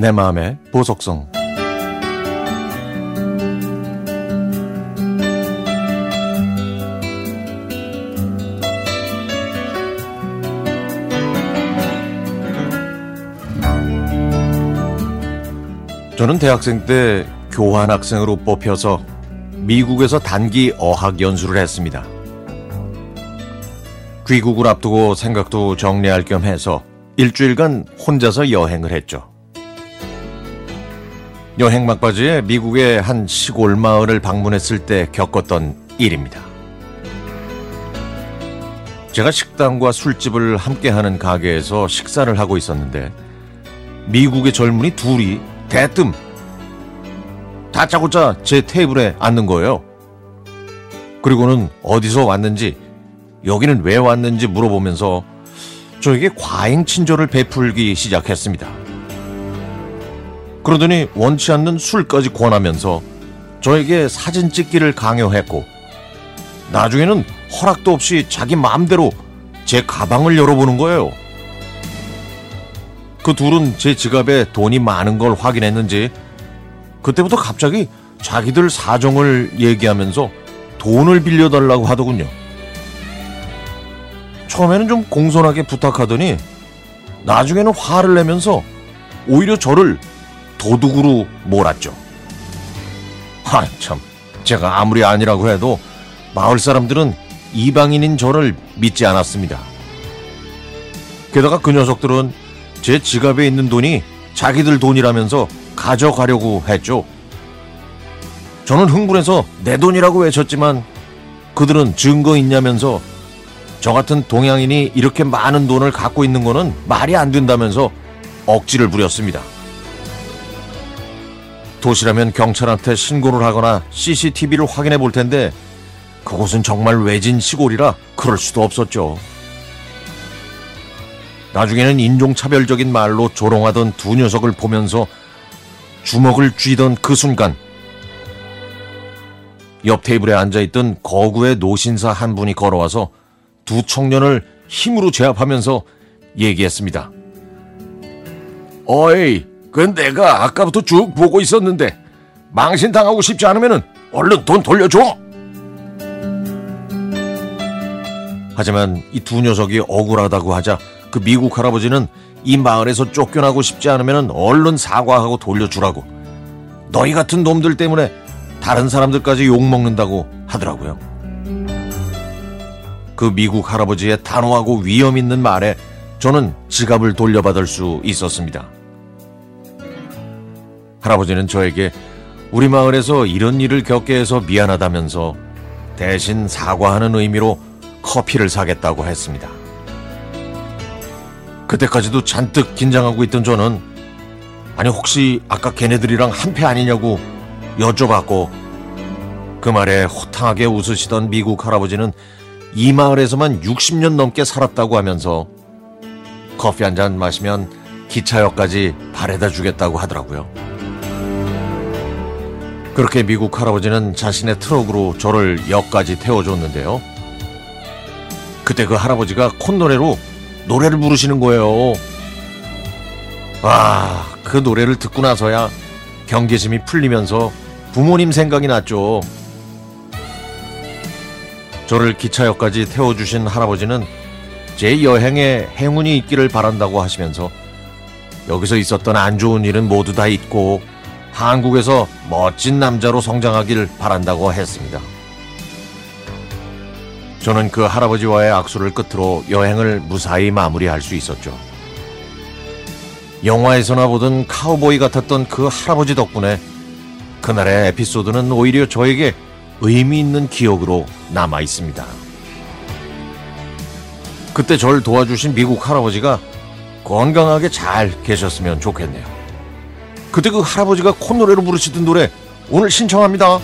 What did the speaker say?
내 마음의 보석성 저는 대학생 때 교환학생으로 뽑혀서 미국에서 단기 어학 연수를 했습니다. 귀국을 앞두고 생각도 정리할 겸 해서 일주일간 혼자서 여행을 했죠. 여행 막바지에 미국의 한 시골 마을을 방문했을 때 겪었던 일입니다. 제가 식당과 술집을 함께하는 가게에서 식사를 하고 있었는데 미국의 젊은이 둘이 대뜸 다짜고짜 제 테이블에 앉는 거예요. 그리고는 어디서 왔는지 여기는 왜 왔는지 물어보면서 저에게 과잉 친절을 베풀기 시작했습니다. 그러더니 원치 않는 술까지 권하면서 저에게 사진 찍기를 강요했고 나중에는 허락도 없이 자기 마음대로 제 가방을 열어보는 거예요. 그 둘은 제 지갑에 돈이 많은 걸 확인했는지 그때부터 갑자기 자기들 사정을 얘기하면서 돈을 빌려달라고 하더군요. 처음에는 좀 공손하게 부탁하더니 나중에는 화를 내면서 오히려 저를 도둑으로 몰았죠. 아, 참. 제가 아무리 아니라고 해도 마을 사람들은 이방인인 저를 믿지 않았습니다. 게다가 그 녀석들은 제 지갑에 있는 돈이 자기들 돈이라면서 가져가려고 했죠. 저는 흥분해서 내 돈이라고 외쳤지만 그들은 증거 있냐면서 저 같은 동양인이 이렇게 많은 돈을 갖고 있는 거는 말이 안 된다면서 억지를 부렸습니다. 도시라면 경찰한테 신고를 하거나 CCTV를 확인해 볼 텐데 그곳은 정말 외진 시골이라 그럴 수도 없었죠. 나중에는 인종차별적인 말로 조롱하던 두 녀석을 보면서 주먹을 쥐던 그 순간 옆 테이블에 앉아있던 거구의 노신사 한 분이 걸어와서 두 청년을 힘으로 제압하면서 얘기했습니다. 어이, 그건 내가 아까부터 쭉 보고 있었는데 망신당하고 싶지 않으면 얼른 돈 돌려줘! 하지만 이 두 녀석이 억울하다고 하자 그 미국 할아버지는 이 마을에서 쫓겨나고 싶지 않으면 얼른 사과하고 돌려주라고. 너희 같은 놈들 때문에 다른 사람들까지 욕먹는다고 하더라고요. 그 미국 할아버지의 단호하고 위험 있는 말에 저는 지갑을 돌려받을 수 있었습니다. 할아버지는 저에게 우리 마을에서 이런 일을 겪게 해서 미안하다면서 대신 사과하는 의미로 커피를 사겠다고 했습니다. 그때까지도 잔뜩 긴장하고 있던 저는 아니 혹시 아까 걔네들이랑 한패 아니냐고 여쭤봤고 그 말에 호탕하게 웃으시던 미국 할아버지는 이 마을에서만 60년 넘게 살았다고 하면서 커피 한 잔 마시면 기차역까지 바래다 주겠다고 하더라고요. 그렇게 미국 할아버지는 자신의 트럭으로 저를 역까지 태워줬는데요. 그때 그 할아버지가 콧노래로 노래를 부르시는 거예요. 아, 그 노래를 듣고 나서야 경계심이 풀리면서 부모님 생각이 났죠. 저를 기차역까지 태워주신 할아버지는 제 여행에 행운이 있기를 바란다고 하시면서 여기서 있었던 안 좋은 일은 모두 다 잊고 한국에서 멋진 남자로 성장하길 바란다고 했습니다. 저는 그 할아버지와의 악수를 끝으로 여행을 무사히 마무리할 수 있었죠. 영화에서나 보던 카우보이 같았던 그 할아버지 덕분에 그날의 에피소드는 오히려 저에게 의미 있는 기억으로 남아 있습니다. 그때 절 도와주신 미국 할아버지가 건강하게 잘 계셨으면 좋겠네요. 그때 그 할아버지가 콧노래로 부르시던 노래 오늘 신청합니다.